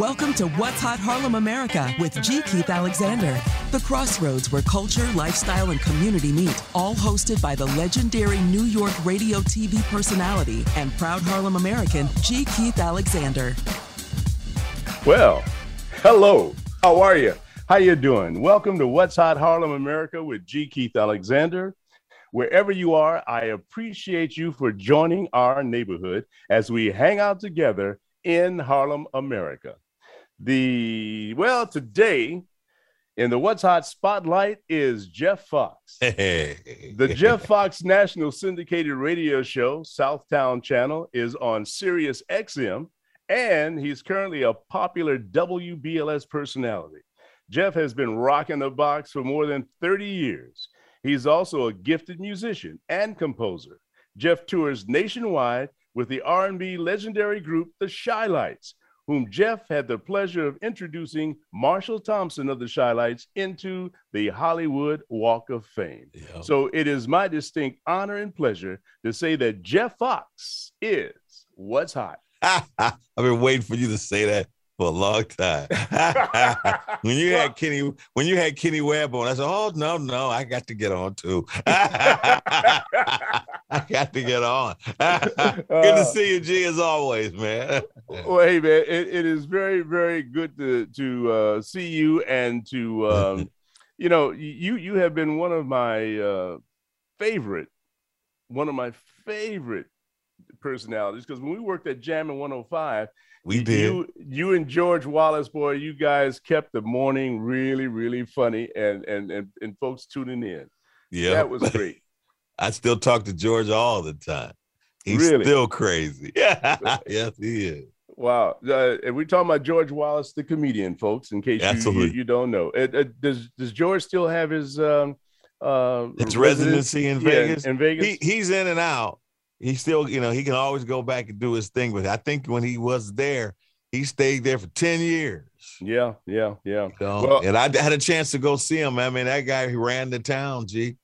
Welcome to What's Hot Harlem America with G. Keith Alexander. The crossroads where culture, lifestyle, and community meet, all hosted by the legendary New York radio TV personality and proud Harlem American, G. Keith Alexander. Well, hello. How are you? How you doing? Welcome to What's Hot Harlem America with G. Keith Alexander. Wherever you are, I appreciate you for joining our neighborhood as we hang out together in Harlem, America. The well, today in the What's Hot Spotlight is Jeff Foxx. The Jeff Foxx National Syndicated Radio Show, Soul Town Channel, is on Sirius XM, and he's currently a popular WBLS personality. Jeff has been rocking the box for more than 30 years. He's also a gifted musician and composer. Jeff tours nationwide with the R&B legendary group The Chi-Lites, whom Jeff had the pleasure of introducing Marshall Thompson of the Chi-Lites into the Hollywood Walk of Fame. Yep. So it is my distinct honor and pleasure to say that Jeff Foxx is what's hot. I've been waiting for you to say that for a long time. when you had Kenny, when you had Kenny Webb on, I said, "Oh no, no, I got to get on too. I got to get on." good to see you, G, as always, man. Well, hey man, it, it is very, very good to to uh, see you and to um, you know you you have been one of my uh, favorite, one of my favorite personalities because when we worked at Jam 105, We did. you you and George Wallace, boy, you guys kept the morning really, really funny and and and, and folks tuning in. yeah, That was great. I still talk to George all the time. He's Really? still crazy. Yeah, yes, he is. Wow. Uh, and we're talking about George Wallace, the comedian, folks, in case you, you, you don't know. Uh, uh, does, does George still have his um, uh, His residency in Yeah, Vegas. In Vegas? He he's in and out. He still, you know, he can always go back and do his thing. But I think when he was there, he stayed there for 10 years. yeah, yeah, yeah. You know? Well- and I had a chance to go see him. I mean, that guy he ran the town, G.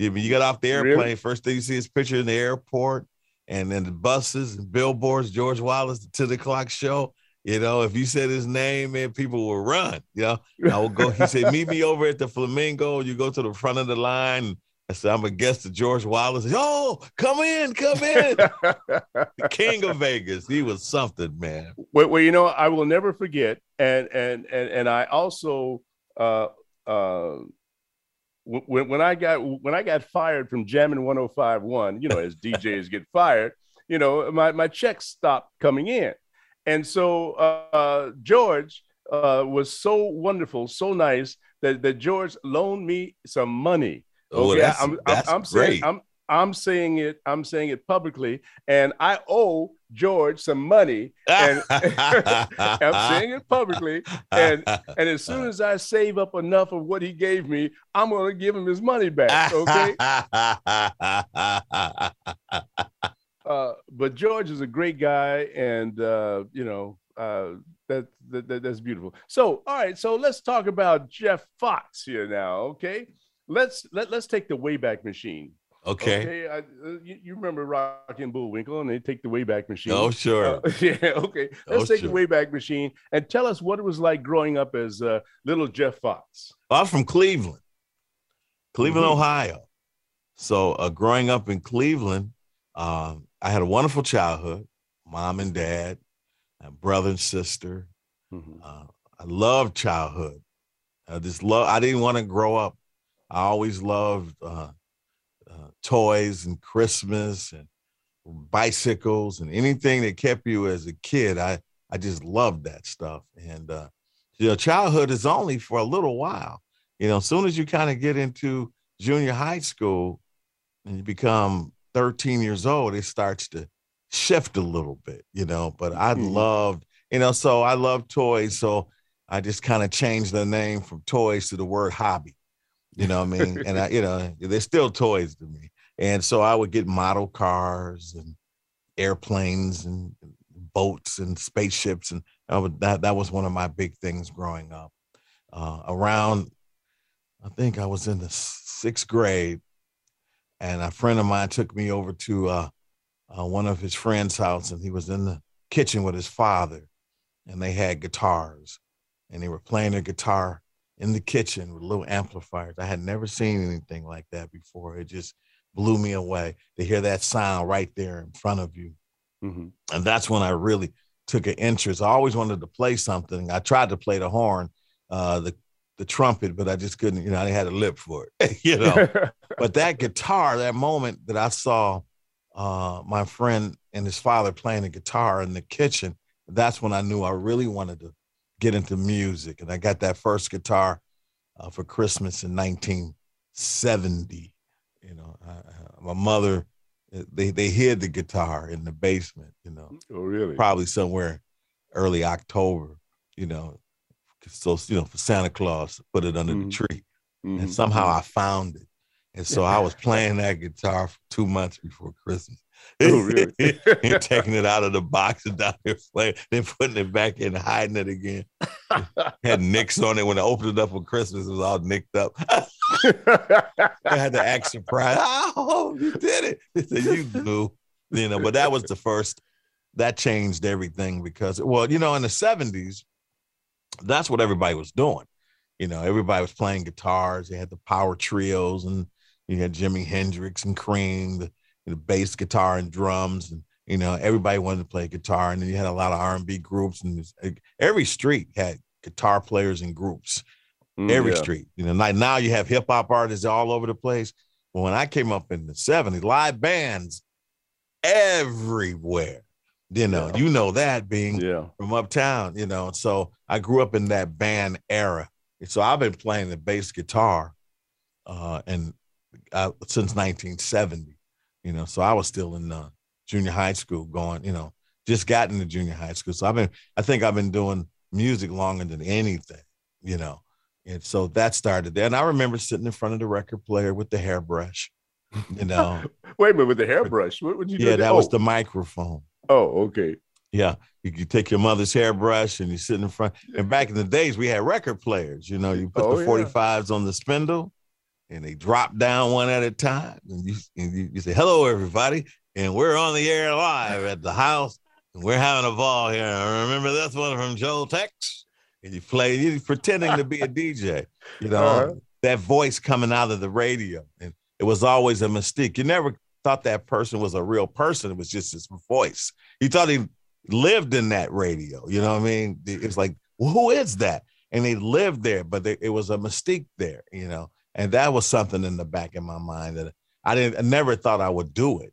I mean, you got off the Really? airplane, first thing you see his picture in the airport, and then the buses and billboards, George Wallace, the 10 o'clock show. You know, if you said his name, man, people will run. You know, I will go. He said, "Meet me over at the Flamingo." You go to the front of the line. "I'm a guest of George Wallace." Oh, come in, come in. the king of Vegas. He was something, man. well, well, you know, I will never forget, and and and and I also uh uh when when I got when I got fired from Jammin' 105.1, you know, as DJs get fired, you know, my my checks stopped coming in, and so uh, George uh, was so wonderful, so nice that that George loaned me some money. Oh, Okay, that's, I'm, I'm, I'm saying. I'm I'm saying it I'm saying it publicly, and I owe George some money, and I'm saying it publicly. And and as soon as I save up enough of what he gave me, I'm gonna give him his money back. Okay. uh, but George is a great guy, and uh, you know uh, that, that, that that's beautiful. So, all right, so let's talk about Jeff Foxx here now. Okay, let's let let's take the Wayback Machine. okay. I, uh, you, you remember Rocky and Bullwinkle, and they take the Wayback Machine. Oh, sure. Uh, yeah. Okay. Let's Oh, take sure. the Wayback Machine and tell us what it was like growing up as uh, little Jeff Foxx. I'm from Cleveland, Cleveland, Mhm. Ohio. So, uh, growing up in Cleveland, um, I had a wonderful childhood. Mom and dad, and brother and sister. Uh, I loved childhood. I just love. I didn't want to grow up. I always loved uh, uh, toys and Christmas and bicycles and anything that kept you as a kid. I I just loved that stuff. And uh, you know, childhood is only for a little while. You know, as soon as you kind of get into junior high school and you become 13 years old, it starts to shift a little bit. You know, but I Mhm. loved. You know, so I love toys. So I just kind of changed the name from toys to the word hobby. You know what I mean? and I, you know, they're still toys to me. And so I would get model cars and airplanes and boats and spaceships, and I would, that that was one of my big things growing up. Uh, around, I think I was in the sixth grade, and a friend of mine took me over to uh, uh, one of his friend's house, and he was in the kitchen with his father, and they had guitars, and they were playing their guitar in the kitchen with little amplifiers. I had never seen anything like that before. It just blew me away to hear that sound right there in front of you. Mm-hmm. And that's when I really took an interest. I always wanted to play something. I tried to play the horn, uh, the the trumpet, but I just couldn't. You know, I had a lip for it. you know, but that guitar, that moment that I saw uh, my friend and his father playing the guitar in the kitchen, that's when I knew I really wanted to get into music. And I got that first guitar uh, for Christmas in 1970. You know, I, my mother they they hid the guitar in the basement, you know. Oh, really? Probably somewhere early October, you know. So you know, for Santa Claus, to put it under mm-hmm. the tree, mm-hmm. and somehow mm-hmm. I found it, and so I was playing that guitar for two months before Christmas. Oh, really? and taking it out of the box and down there playing, then putting it back in, hiding it again. had nicks on it when I opened it up for Christmas. It was all nicked up. I had to act surprised. Oh, you did it. Said, you knew, you know, but that was the first, that changed everything because, well, you know, in the 70s, that's what everybody was doing. You know, everybody was playing guitars. They had the power trios and you had Jimi Hendrix and Cream, the, the bass guitar and drums. And, you know, everybody wanted to play guitar. And then you had a lot of R&B groups and every street had guitar players and groups mm, every yeah. street. You know, like now you have hip hop artists all over the place. But when I came up in the 70s, live bands everywhere. You know, yeah. you know that being yeah. from uptown, you know. So I grew up in that band era. So I've been playing the bass guitar uh, and uh, since 1970, you know. So I was still in uh, junior high school going, you know, just got into junior high school. So I've been, I think I've been doing music longer than anything, you know. And so that started there. And I remember sitting in front of the record player with the hairbrush, you know. Wait a minute, with the hairbrush. What would you do? Yeah, that oh. was the microphone. Oh, okay. Yeah. You, you take your mother's hairbrush and you sit in front. And back in the days, we had record players. You know, you put oh, the 45s yeah. on the spindle and they drop down one at a time. And you, and you, you say, hello, everybody. And we're on the air live at the house. And we're having a ball here. I remember this one from Joe Tex? and you play, you're pretending to be a DJ, you know, uh-huh. that voice coming out of the radio. And it was always a mystique. You never thought that person was a real person. It was just his voice. You thought he lived in that radio. You know what I mean? It's like, well, who is that? And they lived there, but they, it was a mystique there, you know. And that was something in the back of my mind that I didn't, I never thought I would do it.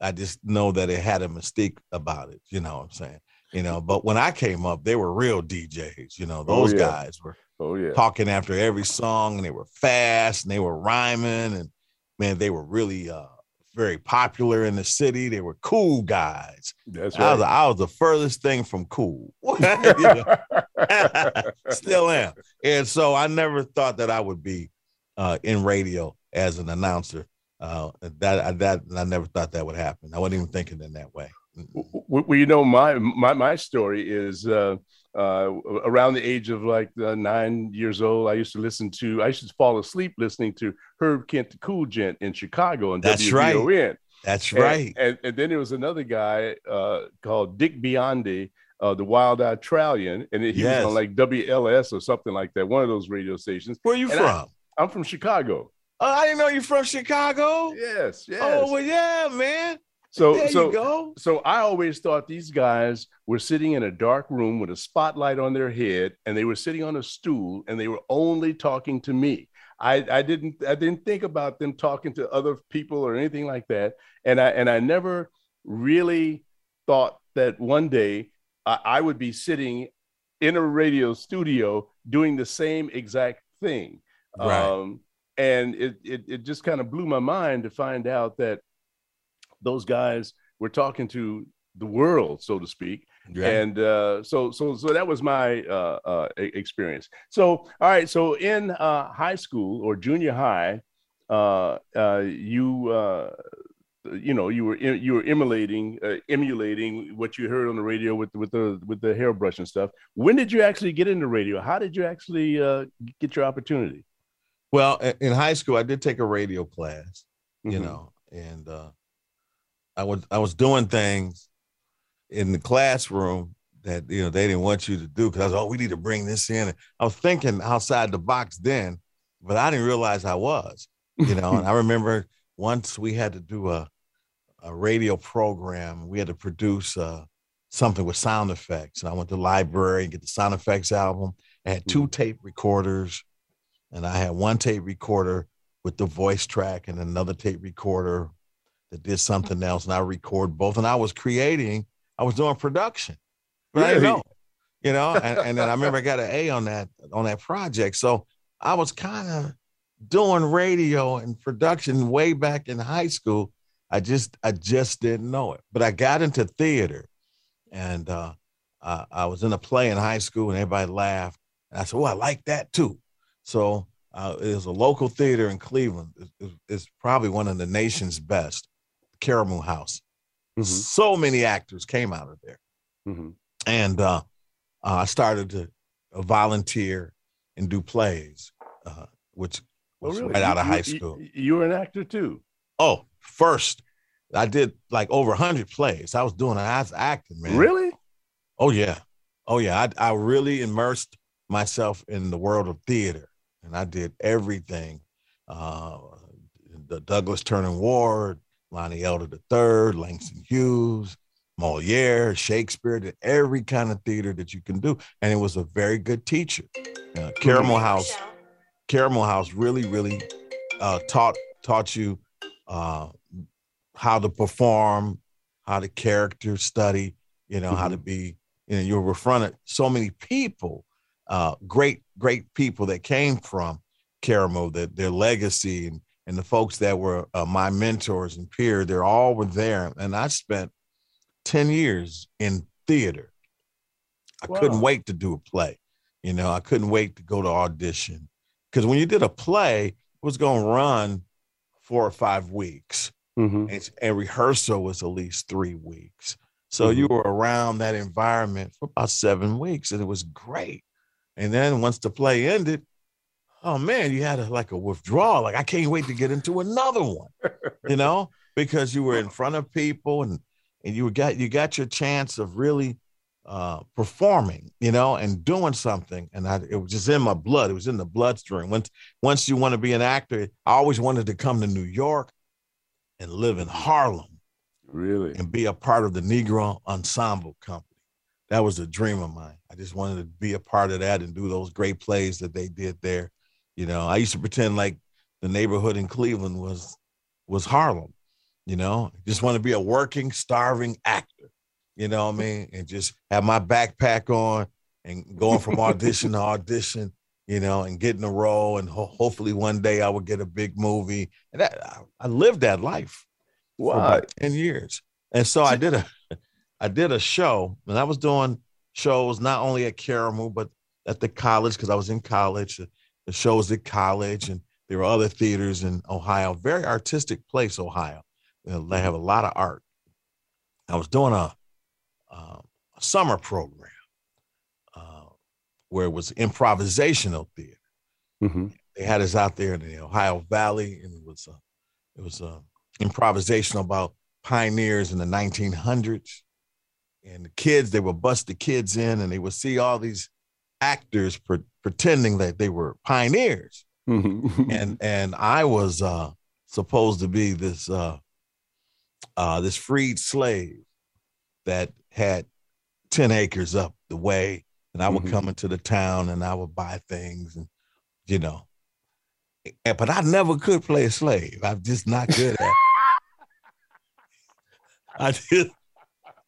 I just know that it had a mystique about it. You know what I'm saying? you know. But when I came up, they were real DJs, you know. Oh, those oh, yeah. guys were oh, yeah. talking after every song, and they were fast, and they were rhyming, and man, they were really uh, very popular in the city. They were cool guys. That's right. I was, I was the furthest thing from cool. Still am, and so I never thought that I would be uh, in radio as an announcer. Uh, that that I never thought that would happen. I wasn't even thinking in that way. Well, you know, my my my story is uh, uh, around the age of like uh, nine years old. I used to listen to. I used to fall asleep listening to Herb Kent, the Cool Gent in Chicago, and that's WVON. right. That's right. And, and, then there was another guy uh, called Dick Biondi, uh, the Wild Eye Australian, and he yes. was on like WLS or something like that, one of those radio stations. Where are you and from? I'm from Chicago. Oh, I didn't know you're from Chicago. Yes, oh, yes. Oh well, yeah, man. So there so so I always thought these guys were sitting in a dark room with a spotlight on their head, and they were sitting on a stool, and they were only talking to me. I, I didn't I didn't think about them talking to other people or anything like that, and I and I never really thought that one day I, I would be sitting in a radio studio doing the same exact thing. Right. Um, and it, it, it just kind of blew my mind to find out that those guys were talking to the world, so to speak. Yeah. And uh, so, so, so that was my uh, uh, experience. So, all right. So, in uh, high school or junior high, uh, uh, you, you know, you were you were emulating emulating what you heard on the radio with with the with the hairbrush and stuff. When did you actually get into radio? How did you actually get your opportunity? Well, in high school, I did take a radio class, you mm-hmm. know, and I was I was doing things in the classroom that you know they didn't want you to do because I was oh we need to bring this in. I was thinking outside the box then, but I didn't realize I was. You know, and I remember once we had to do a a radio program. We had to produce uh, something with sound effects, and I went to the library and get the sound effects album. I had 2 mm-hmm. tape recorders, and I had one tape recorder with the voice track and another tape recorder that did something else, and I record both. And I was creating, I was doing production. Really? Know, you know, and, and then I remember I got an A on that on that project. So I was kind of doing radio and production way back in high school. I just I just didn't know it. But I got into theater, and uh, I, I was in a play in high school, and everybody laughed. And I said, "Oh, I like that too." So uh, it was a local theater in Cleveland. It's, it's probably one of the nation's best. Karamu House. Mm-hmm. So many actors came out of there. Mm-hmm. And uh, uh, I started to uh, volunteer and do plays, uh, which oh, was oh, really? right out of you, high school. You, you, were an actor too? Oh, first. I did like over 100 plays. I was doing. I was acting, man. Really? Oh, yeah. Oh, yeah. I, I really immersed myself in the world of theater and I did everything. Uh, the Douglas Turner Ward, Lonnie Elder III, Langston Hughes, Moliere, Shakespeare, did every kind of theater that you can do. And it was a very good teacher. Uh, Karamu House, Karamu House really, really uh, taught taught you uh, how to perform, how to character study, you know, mm-hmm. how to mm-hmm. be, you know, you were in front of so many people, uh, great, great people that came from Karamu, that their legacy and and the folks that were uh, my mentors and peers, they're all were there. And I spent 10 years in theater. I wow. couldn't wait to do a play. You know, I couldn't wait to go to audition. Because when you did a play, it was going to run four or five weeks. Mm-hmm. And, and, rehearsal was at least three weeks. So mm-hmm. you were around that environment for about seven weeks, and it was great. And then once the play ended, oh man, you had a, like a withdrawal. Like I can't wait to get into another one, you know, because you were in front of people and and you got you got your chance of really uh, performing, you know, and doing something. And I, it was just in my blood. It was in the bloodstream. Once once you want to be an actor, I always wanted to come to New York and live in Harlem. Really? And be a part of the Negro Ensemble Company. That was a dream of mine. I just wanted to be a part of that and do those great plays that they did there. You know, I used to pretend like the neighborhood in Cleveland was was Harlem. You know, just want to be a working, starving actor. You know what I mean? And just have my backpack on and going from audition to audition. You know, and getting a role, and ho- hopefully one day I will get a big movie. And that I, I lived that life wow. for about ten years. And so I did a, I did a show, and I was doing shows not only at Karamu but at the college because I was in college the shows at college, and there were other theaters in Ohio. Very artistic place, Ohio. They have a lot of art. I was doing a, uh, a summer program uh, where it was improvisational theater. Mm-hmm. They had us out there in the Ohio Valley, and it was a, it was uh, improvisational about pioneers in the 1900s. And the kids, they would bust the kids in, and they would see all these actors pre- pretending that they were pioneers. Mm-hmm. and and I was uh, supposed to be this uh, uh, this freed slave that had 10 acres up the way and I would mm-hmm. come into the town and I would buy things and you know but I never could play a slave. I'm just not good at it. I just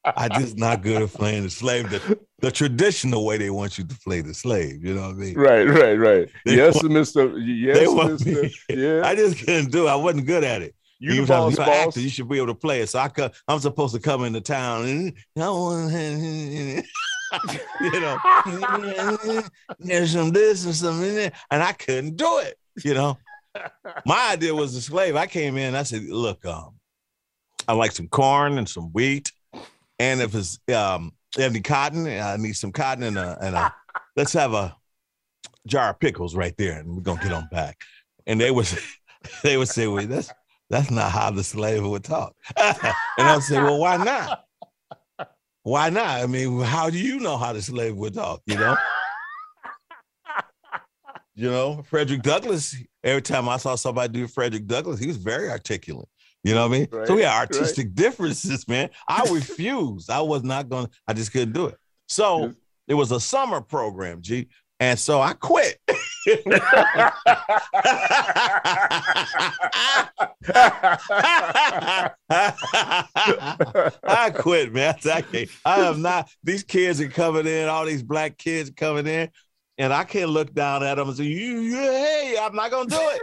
I just not good at playing the slave. The, the, traditional way they want you to play the slave. You know what I mean? Right, right, right. They yes, want, Mister. Yes, Mister. Yeah. I just couldn't do it. I wasn't good at it. You Even boss, boss. actor, you should be able to play it. So I could, I'm supposed to come into town and you know, there's some this and some in there, and I couldn't do it. You know, my idea was a slave. I came in, I said, "Look, um, I like some corn and some wheat and if it's um any cotton, I need some cotton and a and a let's have a jar of pickles right there, and we're gonna get them back. And they would they would say, "Wait, that's that's not how the slave would talk." and I'd say, "Well, why not?" why not? I mean, how do you know how the slave would talk? You know. you know, Frederick Douglass. Every time I saw somebody do Frederick Douglass, he was very articulate. You know what I mean? Right, so we had artistic right. differences, man. I refused. I was not going. to I just couldn't do it. So it was a summer program, G, and so I quit. I quit, man. I, can't, I am not. These kids are coming in. All these black kids coming in, and I can't look down at them and say, "You, you hey, I'm not gonna do it."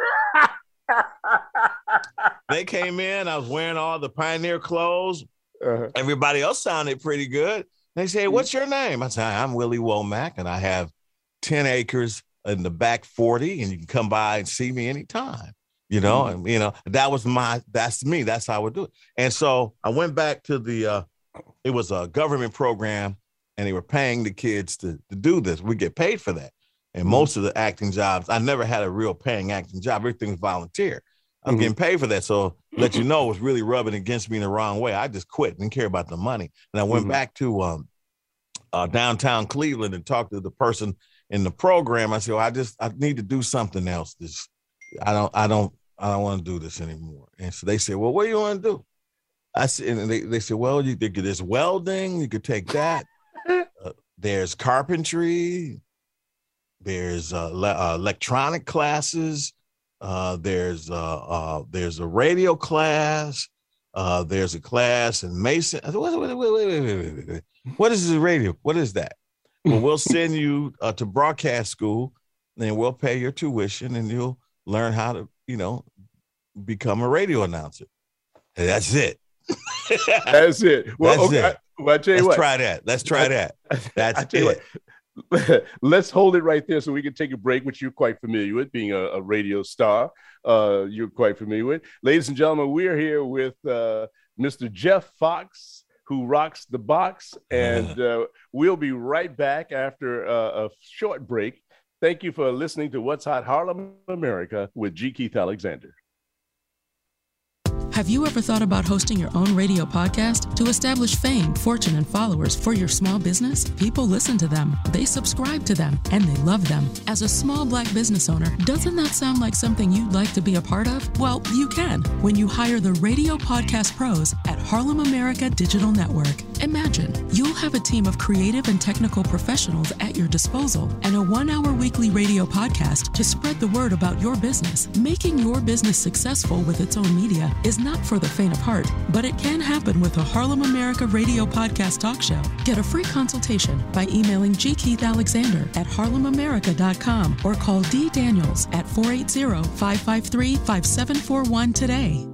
they came in. I was wearing all the pioneer clothes. Uh-huh. Everybody else sounded pretty good. They say, mm-hmm. "What's your name?" I say, "I'm Willie Womack, and I have ten acres in the back forty, and you can come by and see me anytime." You know, mm-hmm. and you know that was my that's me. That's how I would do it. And so I went back to the. uh It was a government program, and they were paying the kids to to do this. We get paid for that. And mm-hmm. most of the acting jobs, I never had a real paying acting job. Everything was volunteer. I'm mm-hmm. getting paid for that. So let you know, it was really rubbing against me in the wrong way. I just quit, didn't care about the money. And I went mm-hmm. back to um, uh, downtown Cleveland and talked to the person in the program. I said, well, I just I need to do something else. This I don't I don't I don't want to do this anymore. And so they said, well, what do you want to do? I said, and they, they said, well, you could there's welding, you could take that. Uh, there's carpentry, there's uh, le- uh, electronic classes, uh, there's uh, uh, there's a radio class. Uh, there's a class in Mason. Wait, wait, wait, wait, What is the radio? What is that? Well, we'll send you uh, to broadcast school, and we'll pay your tuition, and you'll learn how to, you know, become a radio announcer. And that's it. that's it. Well, that's okay. it. Well, I tell you Let's what. try that. Let's try that. That's it. What, let's hold it right there so we can take a break, which you're quite familiar with, being a, a radio star. Uh, you're quite familiar with. Ladies and gentlemen, we're here with uh, Mr. Jeff Foxx, who rocks the box, and uh, we'll be right back after uh, a short break. Thank you for listening to What's Hot Harlem, America with G. Keith Alexander. Have you ever thought about hosting your own radio podcast to establish fame, fortune, and followers for your small business? People listen to them, they subscribe to them, and they love them. As a small black business owner, doesn't that sound like something you'd like to be a part of? Well, you can when you hire the radio podcast pros at Harlem America Digital Network. Imagine you'll have a team of creative and technical professionals at your disposal and a one hour weekly radio podcast to spread the word about your business. Making your business successful with its own media is not for the faint of heart, but it can happen with a Harlem America radio podcast talk show. Get a free consultation by emailing G. Keith Alexander at harlemamerica.com or call D. Daniels at 480 553 5741 today.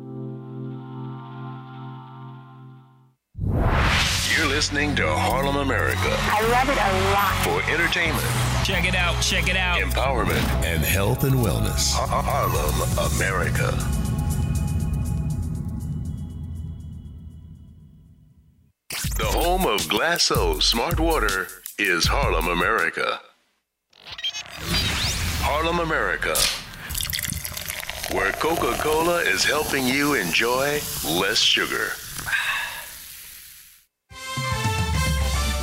Listening to Harlem America. I love it a lot. For entertainment. Check it out, check it out. Empowerment and health and wellness. Harlem America. The home of Glacéau Smart Water is Harlem, America. Harlem, America, where Coca Cola is helping you enjoy less sugar.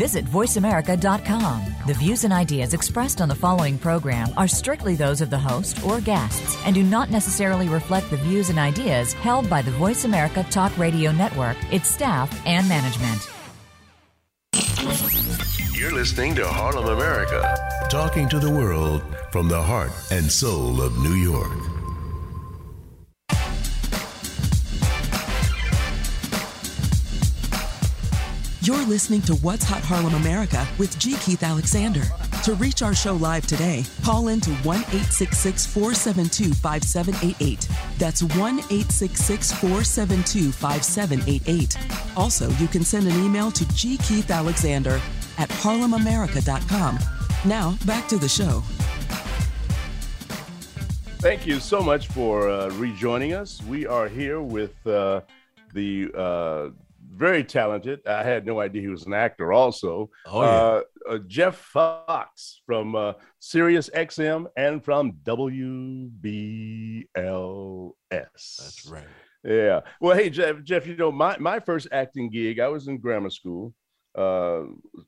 Visit VoiceAmerica.com. The views and ideas expressed on the following program are strictly those of the host or guests and do not necessarily reflect the views and ideas held by the Voice America Talk Radio Network, its staff, and management. You're listening to Harlem America, talking to the world from the heart and soul of New York. You're listening to What's Hot Harlem America with G. Keith Alexander. To reach our show live today, call in to 1 866 472 5788. That's 1 866 472 5788. Also, you can send an email to gkeithalexander at harlemamerica.com. Now, back to the show. Thank you so much for uh, rejoining us. We are here with uh, the uh, very talented. I had no idea he was an actor. Also, Oh, yeah. uh, uh, Jeff Foxx from uh, Sirius XM and from WBLS. That's right. Yeah. Well, hey, Jeff. Jeff, you know my my first acting gig. I was in grammar school, uh,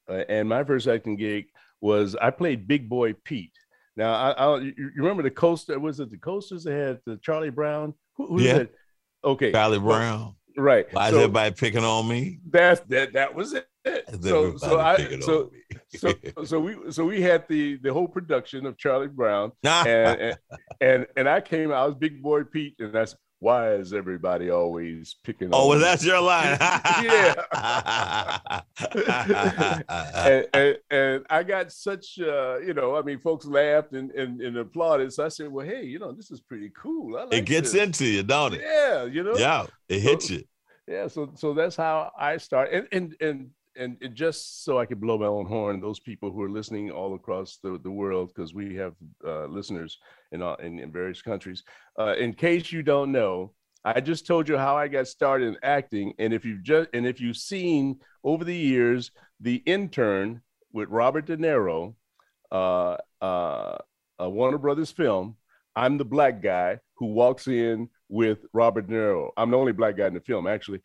and my first acting gig was I played Big Boy Pete. Now, I, I you remember the coaster? Was it the coasters that had the Charlie Brown? Who, who's Yeah. that? Okay. Charlie Brown. Right. Why is everybody picking on me? That that that was it. So so I so so so we so we had the the whole production of Charlie Brown and and and, and I came I was Big Boy Pete and that's why is everybody always picking oh, on well, that's your line. and, and, and I got such, uh, you know, I mean, folks laughed and, and, and applauded. So I said, well, hey, you know, this is pretty cool. I like it gets this. into you, don't it? Yeah, you know. Yeah, it hits you. Yeah. So so that's how I start. And and and and it just so I could blow my own horn, those people who are listening all across the, the world, because we have uh, listeners in, all, in in various countries. Uh, in case you don't know, I just told you how I got started in acting, and if you've just and if you've seen over the years the intern with Robert De Niro, uh, uh, a Warner Brothers film, I'm the black guy who walks in with Robert De Niro. I'm the only black guy in the film, actually.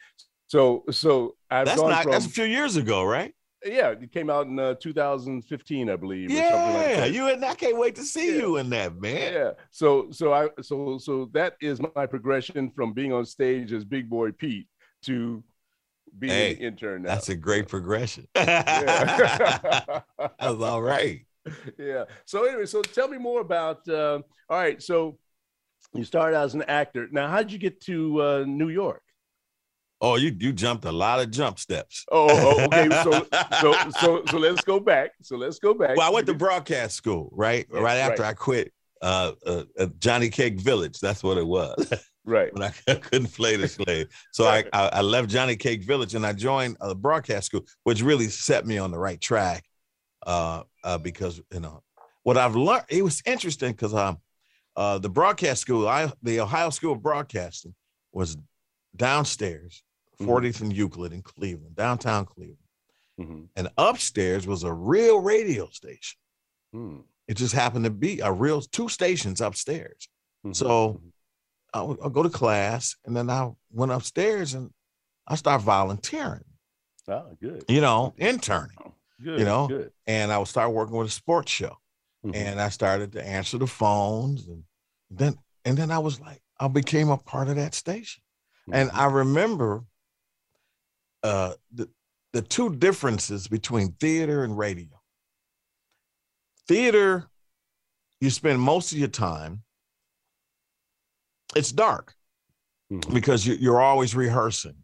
So, so I've That's gone not. from That's a few years ago, right? Yeah, it came out in uh, 2015, I believe. Yeah, like you and I can't wait to see Yeah. you in that, man. Yeah. So, so I, so, so that is my progression from being on stage as Big Boy Pete to being Hey, an intern. Now. That's a great progression. Yeah. That's all right. yeah. So anyway, so tell me more about. Uh, all right. So you started as an actor. Now, how did you get to uh, New York? Oh, you you jumped a lot of jump steps. Oh, oh, okay. So, so, so, so let's go back. So let's go back. Well, I went to broadcast school, right? Right after right. I quit uh, uh, uh, Johnny Cake Village. That's what it was. right. when I couldn't play the slave. So I, I, I left Johnny Cake Village and I joined a broadcast school, which really set me on the right track. Uh, uh, because you know what I've learned, it was interesting because um, uh, the broadcast school, I the Ohio School of Broadcasting, was downstairs. 40th and Euclid in Cleveland, downtown Cleveland, Mhm. and upstairs was a real radio station. Hmm. It just happened to be a real two stations upstairs. Mhm. So I would I'll go to class, and then I went upstairs and I started volunteering, Ah, good. you know, interning, Good. you know, Good. and I would start working with a sports show, Mhm. and I started to answer the phones, and then and then I was like, I became a part of that station, and Mhm. I remember uh, the the two differences between theater and radio. Theater, you spend most of your time. It's dark Mhm. because you, you're always rehearsing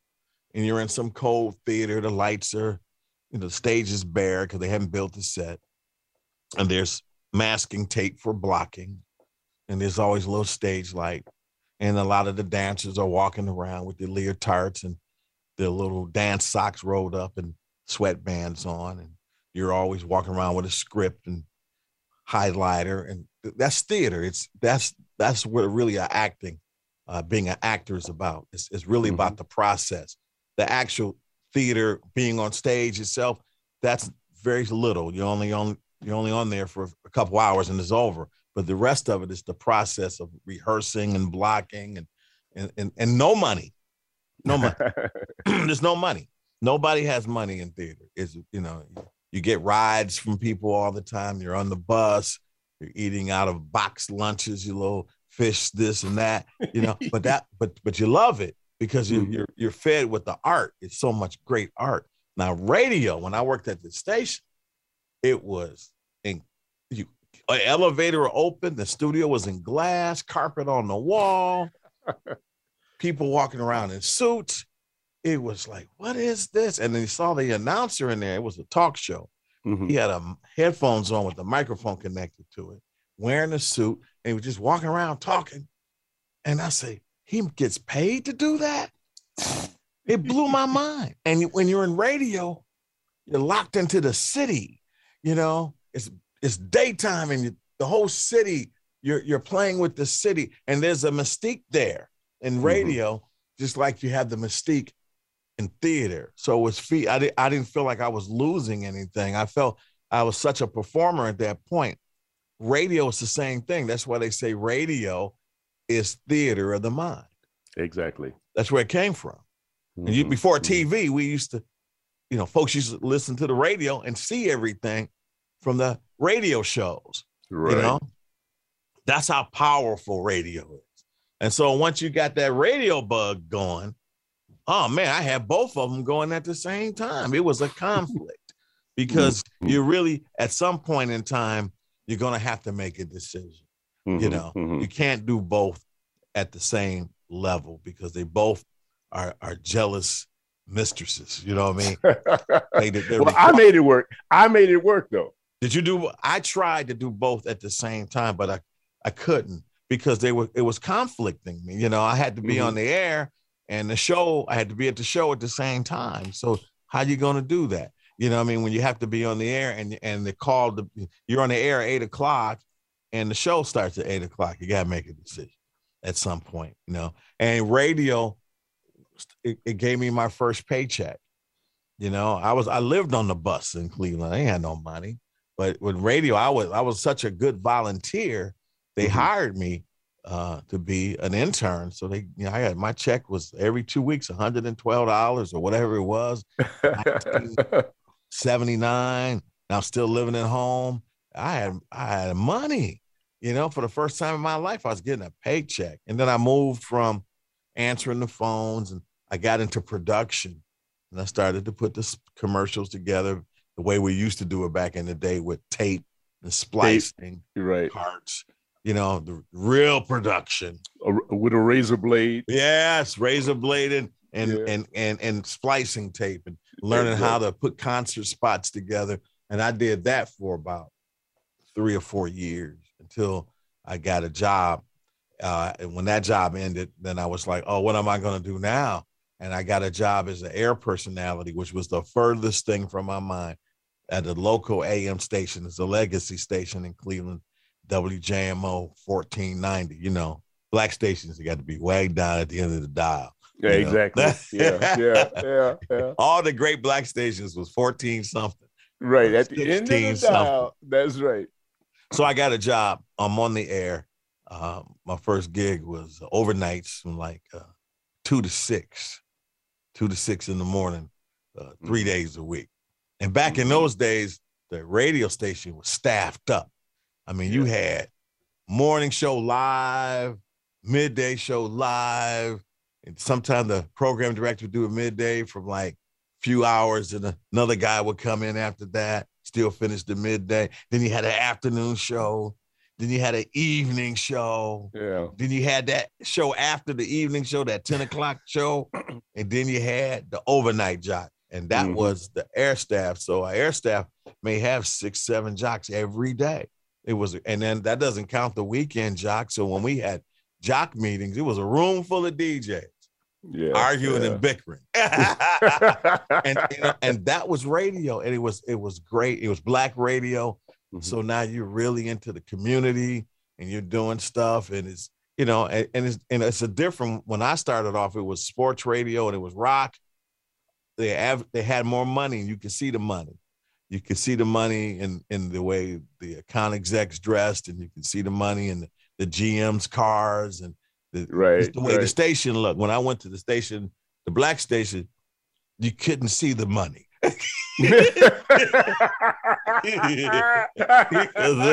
and you're in some cold theater. The lights are, you know, the stage is bare because they haven't built the set. And there's masking tape for blocking. And there's always a little stage light. And a lot of the dancers are walking around with their leotards and their little dance socks rolled up and sweatbands on. And you're always walking around with a script and highlighter. And that's theater. It's that's that's what really acting uh, being an actor is about. It's, it's really Mhm. about the process. The actual theater, being on stage itself, that's very little. You're only on you're only on there for a couple hours and it's over. But the rest of it is the process of rehearsing and blocking and and and, and no money. No money. There's no money. Nobody has money in theater. Is you know, you get rides from people all the time. You're on the bus. You're eating out of box lunches. You little fish, this and that. You know, but that, but but you love it because you, Mhm. you're you're fed with the art. It's so much great art. Now, radio. When I worked at the station, it was in you. An elevator open. The studio was in glass. Carpet on the wall. People walking around in suits it was like, what is this? And then you saw the announcer in there. It was a talk show. Mhm. He had a headphones on with the microphone connected to it, wearing a suit, and he was just walking around talking. And I say, he gets paid to do that? It blew my mind. And when you're in radio, you're locked into the city. You know, it's it's daytime, and you, the whole city. You're you're playing with the city, and there's a mystique there in Mhm. radio, just like you have the mystique in theater. So it was fee. I, di- I didn't feel like I was losing anything. I felt I was such a performer at that point. Radio is the same thing. That's why they say radio is theater of the mind. Exactly. That's where it came from. And you, Mhm. before TV, we used to, you know, folks used to listen to the radio and see everything from the radio shows. Right. You know, that's how powerful radio is. And so once you got that radio bug going, oh man, I had both of them going at the same time. It was a conflict because Mhm. you really, at some point in time, you're going to have to make a decision. You Mhm, know, mhm. you can't do both at the same level because they both are are jealous mistresses. You know what I mean? They, well, I made it work. I made it work though. did you do? I tried to do both at the same time, but I I couldn't because they were it was conflicting me. You know, I had to be Mhm. on the air and the show. I had to be at the show at the same time. So how you going to do that? You know, what I mean, when you have to be on the air and and they call the you're on the air at eight o'clock, and the show starts at eight o'clock. You got to make a decision at some point. You know, and radio, it, it gave me my first paycheck. You know, I was I lived on the bus in Cleveland. I ain't had no money. But with radio, I was I was such a good volunteer. They Mhm. hired me uh, to be an intern. So they, you know, I had my check was every two weeks, one hundred and twelve dollars or whatever it was, seventy nine. I'm still living at home. I had I had money, you know, for the first time in my life. I was getting a paycheck, and then I moved from answering the phones, and I got into production, and I started to put the commercials together the way we used to do it back in the day with tape and splicing You're right. parts. You know, the real production. A- with a razor blade. Yes, razor bladed and Yeah. and and and splicing tape and learning how to put concert spots together. And I did that for about three or four years until I got a job. Uh, and when that job ended, then I was like, oh, what am I going to do now? And I got a job as an air personality, which was the furthest thing from my mind at the local AM station. It's a legacy station in Cleveland, WJMO 1490. You know, black stations, got to be way down at the end of the dial. Yeah, exactly. yeah, yeah, yeah, yeah. All the great black stations was 14 something. Right. At the end of the dial. That's right. So I got a job. I'm on the air. Uh, my first gig was overnights from like uh, two to six, two to six in the morning, uh, 3 Mhm. days a week. And back in Mhm. those days, the radio station was staffed up. I mean, you had morning show live, midday show live, and sometimes the program director would do a midday from like few hours, and another guy would come in after that, still finish the midday. Then you had an afternoon show. Then you had an evening show. Yeah. Then you had that show after the evening show, that 10 o'clock show. And then you had the overnight jock. And that Mhm. was the air staff. So our air staff may have six, seven jocks every day. It was, and then that doesn't count the weekend jock. So when we had jock meetings, it was a room full of DJs Yeah. arguing yeah. and bickering. and you know, and that was radio. And it was it was great. It was black radio. Mhm. So now you're really into the community and you're doing stuff and it's you know and, and it's and it's a different when I started off it was sports radio and it was rock they have they had more money and you could see the money you could see the money in in the way the account execs dressed and you could see the money in the, the GM's cars and the, Right, the way the station looked. When I went to the station the black station you couldn't see the money there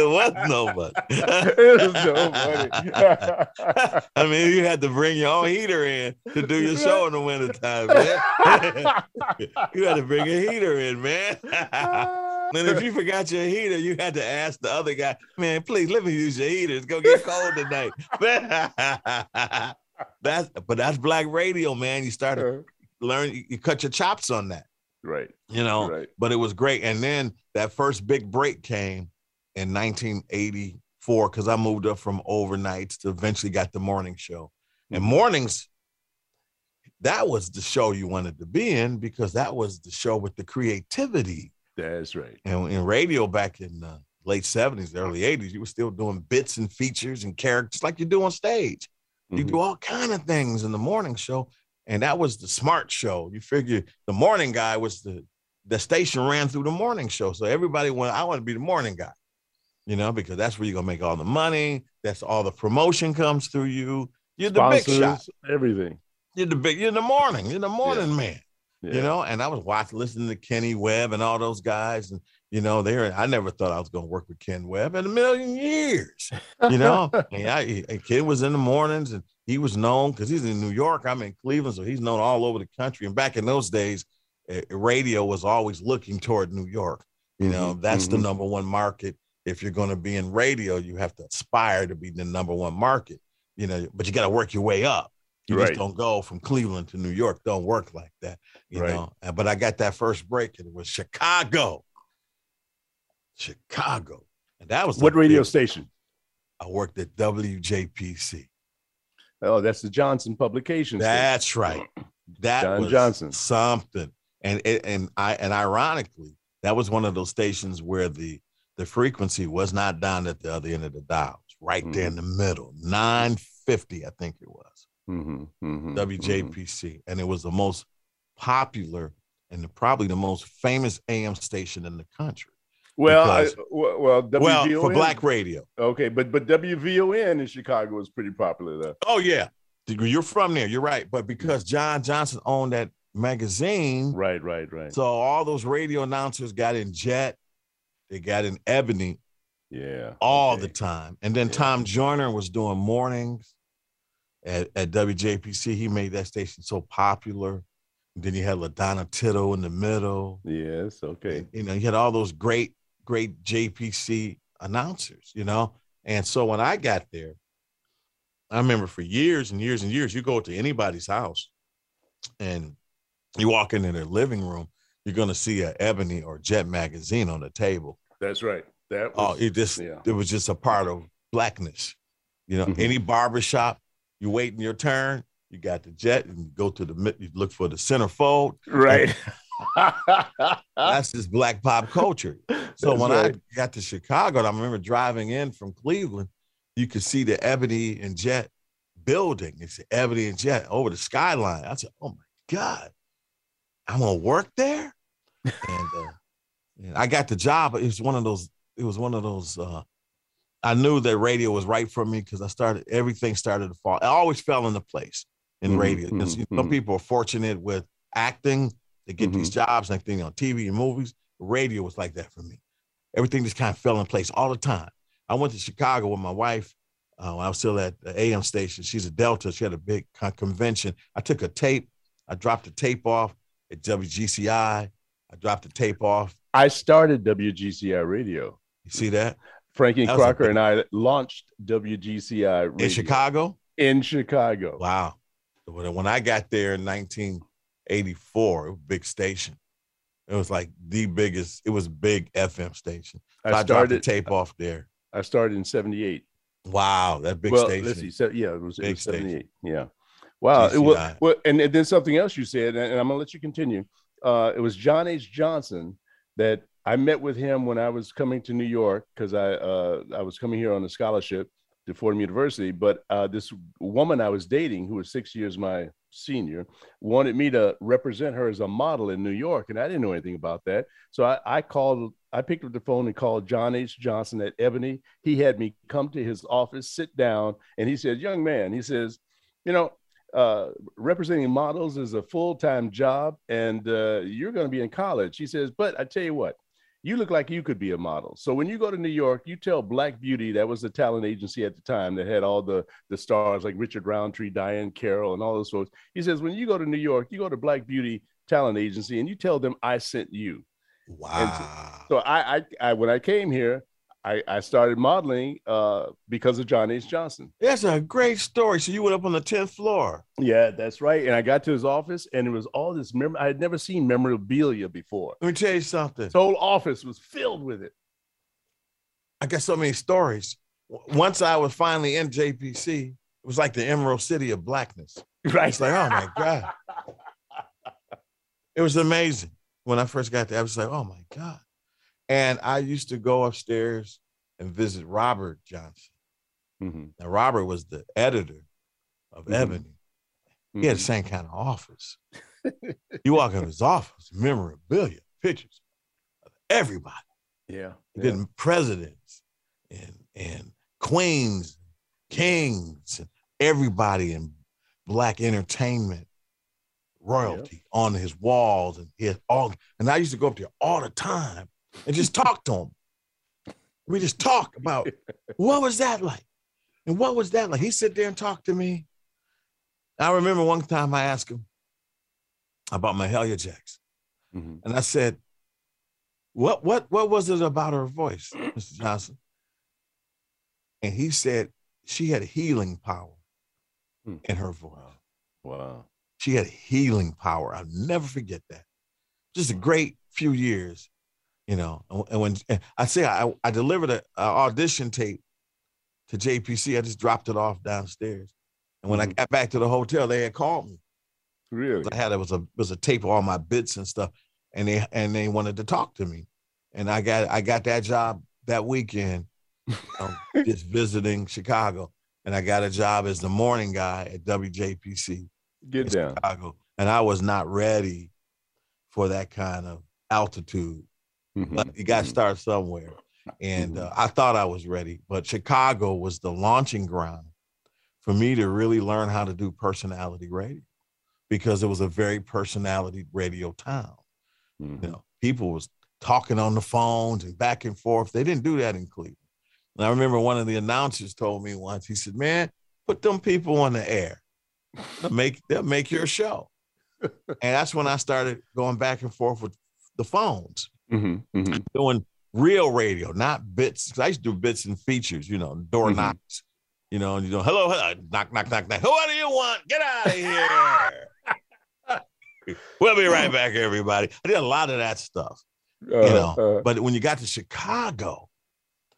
was nobody. It was so funny. I mean, you had to bring your own heater in to do your show in the wintertime, man. you had to bring a heater in, man. and if you forgot your heater, you had to ask the other guy, man, please let me use your heater. It's gonna get cold tonight. that's but that's black radio, man. You started learn you, you cut your chops on that, right. you know. Right. But it was great. And then that first big break came in 1984 because I moved up from overnights to eventually got the morning show. And mornings, that was the show you wanted to be in because that was the show with the creativity. That's right. And in radio back in the late 70s, early 80s, you were still doing bits and features and characters like you do on stage. You Mhm. do all kind of things in the morning show. And that was the smart show. You figure the morning guy was the the station ran through the morning show, so everybody went. I want to be the morning guy, you know, because that's where you're gonna make all the money. That's all the promotion comes through you. You're the Sponsors, big shot. everything. You're the big. You're the morning. You're the morning man. Yeah. You know, and I was watching, listening to Kenny Webb and all those guys, and you know, they I never thought I was going to work with Ken Webb in a million years. You know, and I, and Ken was in the mornings, and he was known because he's in New York. I'm in Cleveland, so he's known all over the country. And back in those days, uh, radio was always looking toward New York. You know, Mhm, that's the mhm. number one market. If you're going to be in radio, you have to aspire to be the number one market. You know, but you got to work your way up. You Right. just don't go from Cleveland to New York. Don't work like that. You Right. know. But I got that first break, and it was Chicago. Chicago. And that was What radio big- station? I worked at WJPC. Oh, that's the Johnson Publications. That's right. That John was Johnson. something. And it, and I and ironically, that was one of those stations where the the frequency was not down at the other end of the dial. Right there in the middle. 950, I think it was. Mhm, mhm, mhm. WJPC. And it was the most popular and the, probably the most famous AM station in the country. Well, I, well, well, Well, for black radio. Okay, but but WVON in Chicago was pretty popular though. Oh yeah, you're from there. You're right. But because John Johnson owned that magazine, Right, right, right. so all those radio announcers got in Jet, they got in Ebony yeah, all okay. the time. And then Yeah. Tom Joyner was doing mornings at, at WJPC. He made that station so popular. then you had LaDonna Tittle in the middle. Yes, okay. And, you know, you had all those great, great JPC announcers, you know. And so when I got there, I remember for years and years and years, you go to anybody's house and you walk into their living room, you're gonna see a Ebony or Jet magazine on the table. That's right. That Oh, it just yeah. it was just a part of blackness. You know, Mhm. any barber shop, you waiting your turn, you got the jet, and you go to the mid- you look for the centerfold. right. That's just black pop culture. So That's when right. I got to Chicago, and I remember driving in from Cleveland, you could see the Ebony and Jet building. It's the Ebony and Jet over the skyline. I said, "Oh my God, I'm gonna work there." and, uh, and I got the job. It was one of those. It was one of those. Uh, I knew that radio was right for me because I started. Everything started to fall. I always fell into place in Mhm, radio. know, Some mhm. people are fortunate with acting. They get mm-hmm. these jobs and thing on TV and movies. Radio was like that for me. Everything just kind of fell in place all the time. I went to Chicago with my wife uh, when I was still at the AM station. She's a Delta. She had a big con- convention. I took a tape. I dropped the tape off at WGCI. I dropped the tape off. I started WGCI radio. You see that? Frankie that Crocker and I launched WGCI radio. in Chicago. In Chicago. Wow. When I got there in 19 84, big station. It was like the biggest, it was big FM station. So I, started, I the tape off there. I started in 78. Wow, that big well, station. Let's see, so, yeah, it was, it was 78. Station. Yeah. Wow. Well, well and, and, then something else you said, and, and I'm going to let you continue. Uh, it was John H. Johnson that I met with him when I was coming to New York because I, uh, I was coming here on a scholarship to Fordham University. But uh, this woman I was dating, who was six years my senior, wanted me to represent her as a model in New York, and I didn't know anything about that. So I, I called, I picked up the phone and called John H. Johnson at Ebony. He had me come to his office, sit down, and he said, "Young man," he says, "You know." Uh, representing models is a full-time job and uh, you're going to be in college he says but i tell you what you look like you could be a model. So when you go to New York, you tell Black Beauty, that was the talent agency at the time that had all the the stars like Richard Roundtree, Diahann Carroll, and all those folks. He says, when you go to New York, you go to Black Beauty Talent Agency and you tell them I sent you. wow. So I, I, I when I came here, I, I started modeling uh, because of John H. Johnson. That's a great story. So you went up on the 10th floor. Yeah, that's right. And I got to his office, and it was all this. Mem- I had never seen memorabilia before. Let me tell you something. His whole office was filled with it. I got so many stories. Once I was finally in JPC, it was like the Emerald City of Blackness. Right. It's like, oh my God. It was amazing. When I first got there, I was like, oh my God. And I used to go upstairs and visit Robert Johnson. Mhm. Now, Robert was the editor of Mhm. Ebony. He had the same kind of office. you walk in his office, memorabilia, pictures of everybody. Yeah. He yeah. did presidents and and queens, kings, and everybody in black entertainment royalty on his walls and he had all and I used to go up there all the time and just talk to him. We just talk about what was that like? And what was that like? He sit there and talk to me. I remember one time I asked him about Mahalia Jackson. Mhm. And I said, What what what was it about her voice, Mr. Johnson? And he said she had healing power Hmm. in her voice. Wow. She had healing power. I'll never forget that. Just a great few years, you know. And- when I say I, I delivered an audition tape to JPC, I just dropped it off downstairs. And when I Mhm. got back to the hotel, they had called me. Really? I had it was a was a tape of all my bits and stuff, and they and they wanted to talk to me, and I got I got that job that weekend, um, just visiting Chicago, and I got a job as the morning guy at WJPC Get in down. Chicago, and I was not ready for that kind of altitude. Mhm. But you got to start somewhere, and uh, I thought I was ready, but Chicago was the launching ground for me to really learn how to do personality radio because it was a very personality radio town. Mhm. You know, people was talking on the phones and back and forth. They didn't do that in Cleveland. And I remember one of the announcers told me once, he said, Man, put them people on the air. They'll make they'll make your show. and that's when I started going back and forth with the phones, Mhm. Mhm. doing real radio, not bits. I used to do bits and features, you know, door Mhm. knocks, you know, and you know, hello, hello, knock, knock, knock, knock. Who do you want? Get out of here. we'll be right back, everybody. I did a lot of that stuff, you know. Uh, but when you got to Chicago,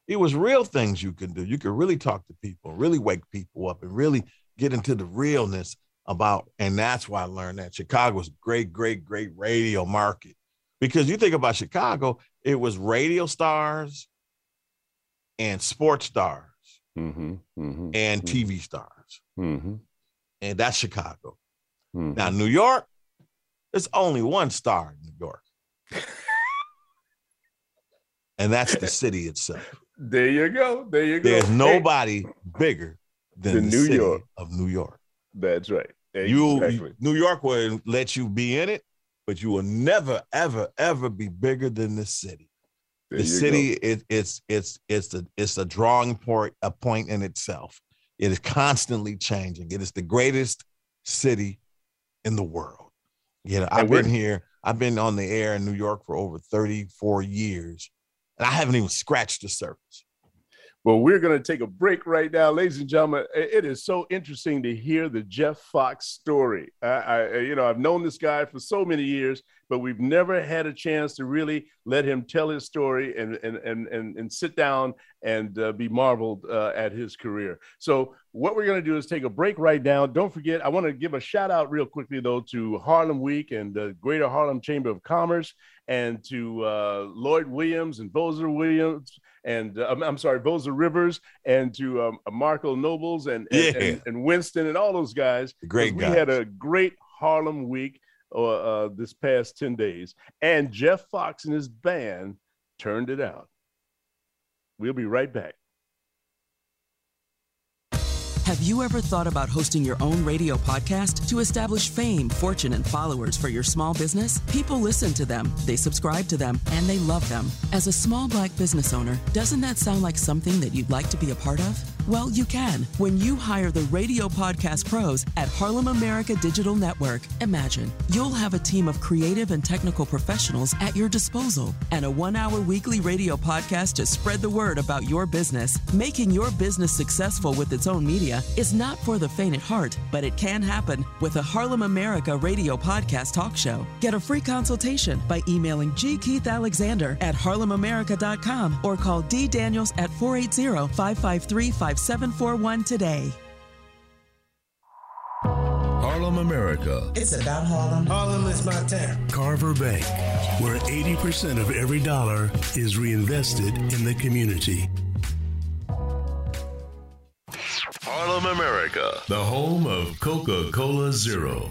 it was real things you could do. You could really talk to people, really wake people up, and really get into the realness about. And that's why I learned that Chicago's great, great, great radio market. Because you think about Chicago, it was radio stars and sports stars mhm. Mhm. and Mhm. TV stars. Mhm. And that's Chicago. Mhm. Now, New York, there's only one star in New York. and that's the city itself. There you go. There you go. There's nobody bigger than The the New city York. of New York. that's right. You, New York will let you be in it, but you will never, ever, ever be bigger than the city. There the city, it, it's it's it's a it's a drawing point, a point in itself. It is constantly changing. It is the greatest city in the world. You know, I've been here. I've been on the air in New York for over 34 years, and I haven't even scratched the surface. Well, we're going to take a break right now, ladies and gentlemen. It is so interesting to hear the Jeff Foxx story. I, I, you know, I've known this guy for so many years, but we've never had a chance to really let him tell his story and and and and, and sit down and uh, be marveled uh, at his career. So, what we're going to do is take a break right now. Don't forget, I want to give a shout out real quickly though to Harlem Week and the Greater Harlem Chamber of Commerce and to uh, Lloyd Williams and Bozer Williams and uh, I'm, I'm sorry, Voza Rivers and to um, Marco Nobles and and, Yeah. and and Winston and all those guys. Great guys. We had a great Harlem week uh, uh, this past 10 days, and Jeff Foxx and his band turned it out. We'll be right back. Have you ever thought about hosting your own radio podcast to establish fame, fortune, and followers for your small business? People listen to them, they subscribe to them, and they love them. As a small black business owner, doesn't that sound like something that you'd like to be a part of? Well, you can when you hire the radio podcast pros at Harlem America Digital Network. Imagine you'll have a team of creative and technical professionals at your disposal and a one hour weekly radio podcast to spread the word about your business. Making your business successful with its own media is not for the faint at heart, but it can happen with a Harlem America radio podcast talk show. Get a free consultation by emailing G. Keith Alexander at harlemamerica.com or call D. Daniels at 480 553 5741 today. Harlem, America. It's about Harlem. Harlem is my town. Carver Bank, where 80% of every dollar is reinvested in the community. Harlem, America. America. The home of Coca Cola Zero.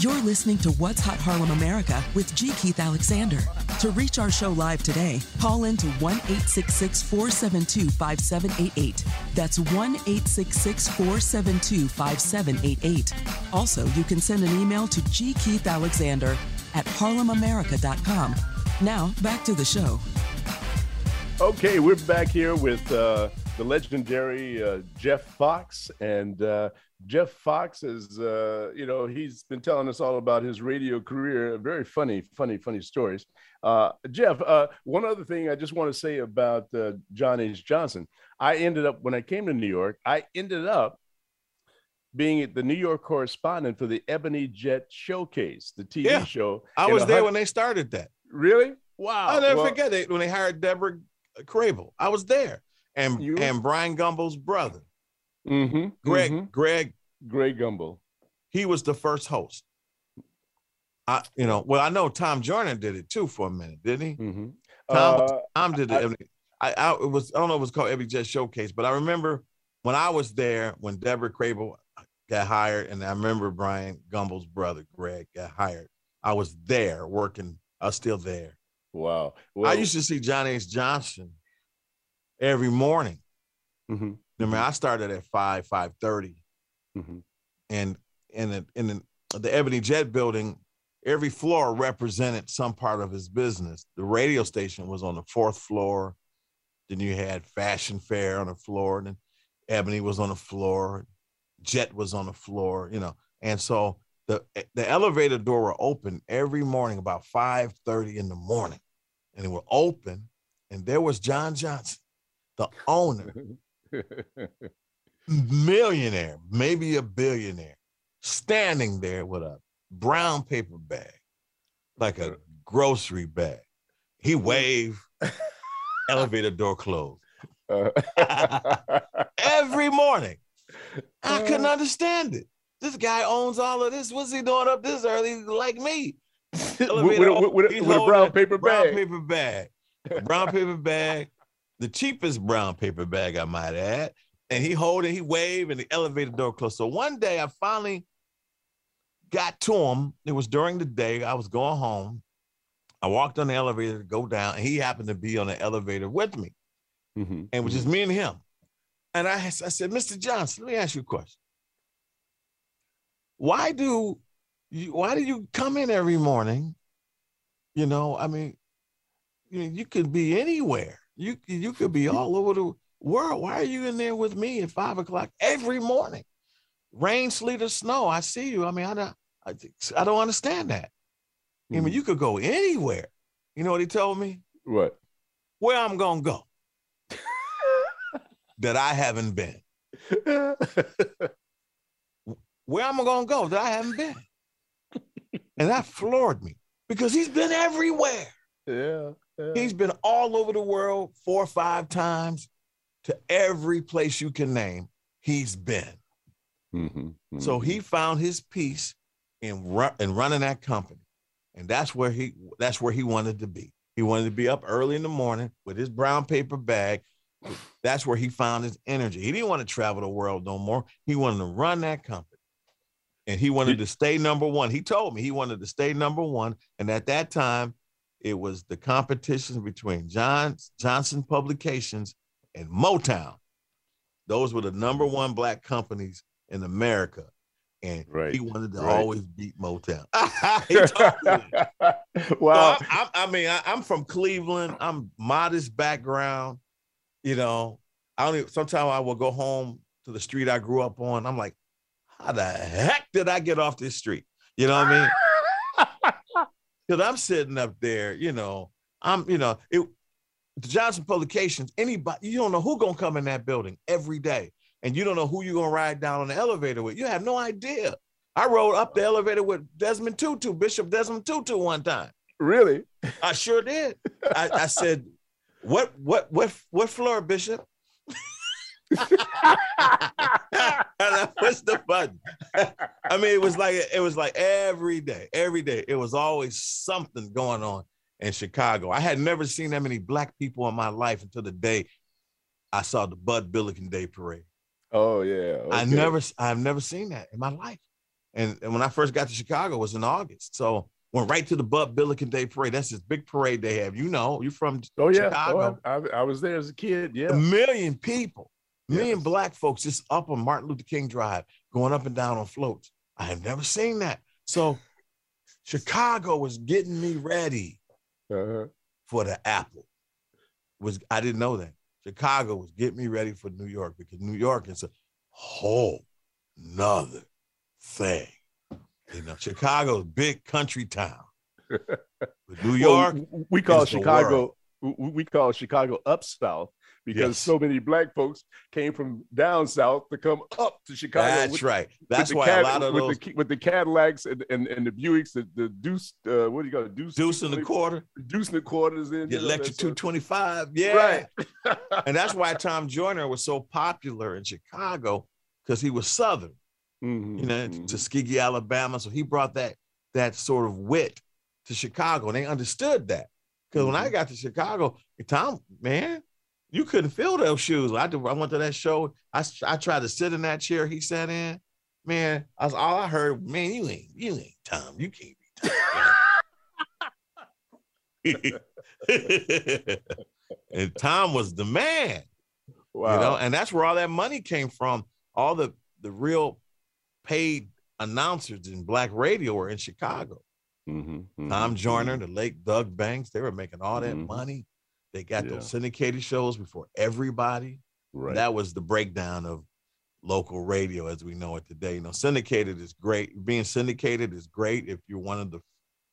You're listening to What's Hot Harlem America with G. Keith Alexander. To reach our show live today, call in to 1 866 472 5788. That's 1 866 472 5788. Also, you can send an email to gkeithalexander at harlemamerica.com. Now, back to the show. Okay, we're back here with uh, the legendary uh, Jeff Foxx. And uh, Jeff Foxx is, uh, you know, he's been telling us all about his radio career. Very funny, funny, funny stories. Uh, Jeff, uh, one other thing I just want to say about uh, John H. Johnson. I ended up, when I came to New York, I ended up being the New York correspondent for the Ebony Jet Showcase, the TV Yeah. show. I was there hun- when they started that. Really? Wow. I'll never Well, forget it when they hired Deborah Crable. I was there, and You- and Bryant Gumbel's brother, mhm, Greg. mhm. Greg, Greg Gumbel. he was the first host. I, you know, well, I know Tom Jordan did it too for a minute, didn't he? Mhm. Tom, Uh, Tom did it. I, I, it was I don't know if it was called Ebony Jet Showcase, but I remember when I was there when Deborah Crable got hired, and I remember Bryant Gumbel's brother Greg got hired. I was there working. I was still there. wow. I used to see John H. Johnson every morning. Mhm, I mean, I started at five, five thirty, mhm. and in the, in the, the Ebony Jet building, every floor represented some part of his business. The radio station was on the fourth floor. Then you had Fashion Fair on the floor, and then Ebony was on the floor, Jet was on the floor, you know. And so the the elevator door will open every morning about five thirty in the morning, and it will open, and there was John Johnson, the owner, millionaire, maybe a billionaire, standing there with a brown paper bag, like a grocery bag. He waved, elevator door closed. Uh, Every morning. I couldn't understand it. This guy owns all of this. What's he doing up this early like me? with, with, a- with, with a brown paper bag. brown bag. paper bag. Brown paper bag. The cheapest brown paper bag, I might add. And he hold it, he waved, and the elevator door closed. So one day I finally got to him. It was during the day. I was going home. I walked on the elevator to go down, and he happened to be on the elevator with me. Mhm, And it was just me and him. And I, I said, Mr. Johnson, let me ask you a question. Why do you why do you come in every morning? You know, I mean, you, you could be anywhere. You you could be all over the world. Why are you in there with me at five o'clock every morning? Rain, sleet, or snow. I see you. I mean, I don't I, I don't understand that. I Mm-hmm. mean, you could go anywhere. You know what he told me? What? Where I'm gonna go that I haven't been. Where am I gonna go that I haven't been? And that floored me because he's been everywhere. yeah. Yeah. He's been all over the world four or five times to every place you can name. He's been. Mhm, So mhm. he found his peace in, ru- in running that company. And that's where he that's where he wanted to be. He wanted to be up early in the morning with his brown paper bag. That's where he found his energy. He didn't want to travel the world no more. He wanted to run that company. And he wanted to stay number one. He told me he wanted to stay number one. And at that time, it was the competition between John Johnson Publications and Motown. Those were the number one black companies in America. And Right, he wanted to right. always beat Motown. Me wow. So I, I, I mean, I, I'm from Cleveland. I'm modest background. You know, I only sometimes I will go home to the street I grew up on. I'm like, how the heck did I get off this street? You know what I mean? Because I'm sitting up there, you know, I'm, you know, it the Johnson Publications, anybody, you don't know who gonna come in that building every day. And you don't know who you're gonna ride down on the elevator with. You have no idea. I rode up the elevator with Desmond Tutu, Bishop Desmond Tutu one time. really? I sure did. I, I said, "What, what, what, what floor, Bishop?" And I pushed the button. I mean, it was like it was like every day, every day. It was always something going on in Chicago. I had never seen that many black people in my life until the day I saw the Bud Billiken Day Parade. Oh yeah. I never, I've never seen that in my life. And, and when I first got to Chicago, it was in August. So went right to the Bud Billiken Day Parade. That's this big parade they have. You know, you're from Oh yeah. Oh, Chicago. Oh, I, I was there as a kid. Yeah, A million people, a million Yes. black folks just up on Martin Luther King Drive, going up and down on floats. I have never seen that. So Chicago was getting me ready Uh-huh. for the apple. Was I didn't know that. Chicago was getting me ready for New York because New York is a whole nother thing. You know, Chicago's big country town. But New York, Well, we call Chicago. We we call Chicago up south because Yes. so many black folks came from down south to come up to Chicago. that's with- right. That's why Cad- a lot of with those the, with the Cadillacs and, and, and the Buicks, the, the Deuce, uh, what do you got? Deuce, deuce in the quarter, Deuce in the quarters. In the electric uh, 225. Yeah. Right. and that's why Tom Joyner was so popular in Chicago because he was Southern, Mhm, you know, mhm. Tuskegee, Alabama. So he brought that that sort of wit to Chicago, and they understood that. Because when I got to Chicago, Tom, man, you couldn't feel those shoes. I did, I went to that show. I I tried to sit in that chair he sat in. Man, I was all I heard. Man, you ain't you ain't Tom. You can't be Tom. and Tom was the man Wow. you know and that's where all that money came from all the the real paid announcers in black radio were in chicago Mhm, mhm, tom joyner mhm. the late doug banks they were making all that Mhm. money they got Yeah. those syndicated shows before everybody Right. that was the breakdown of local radio as we know it today you know syndicated is great being syndicated is great if you're one of the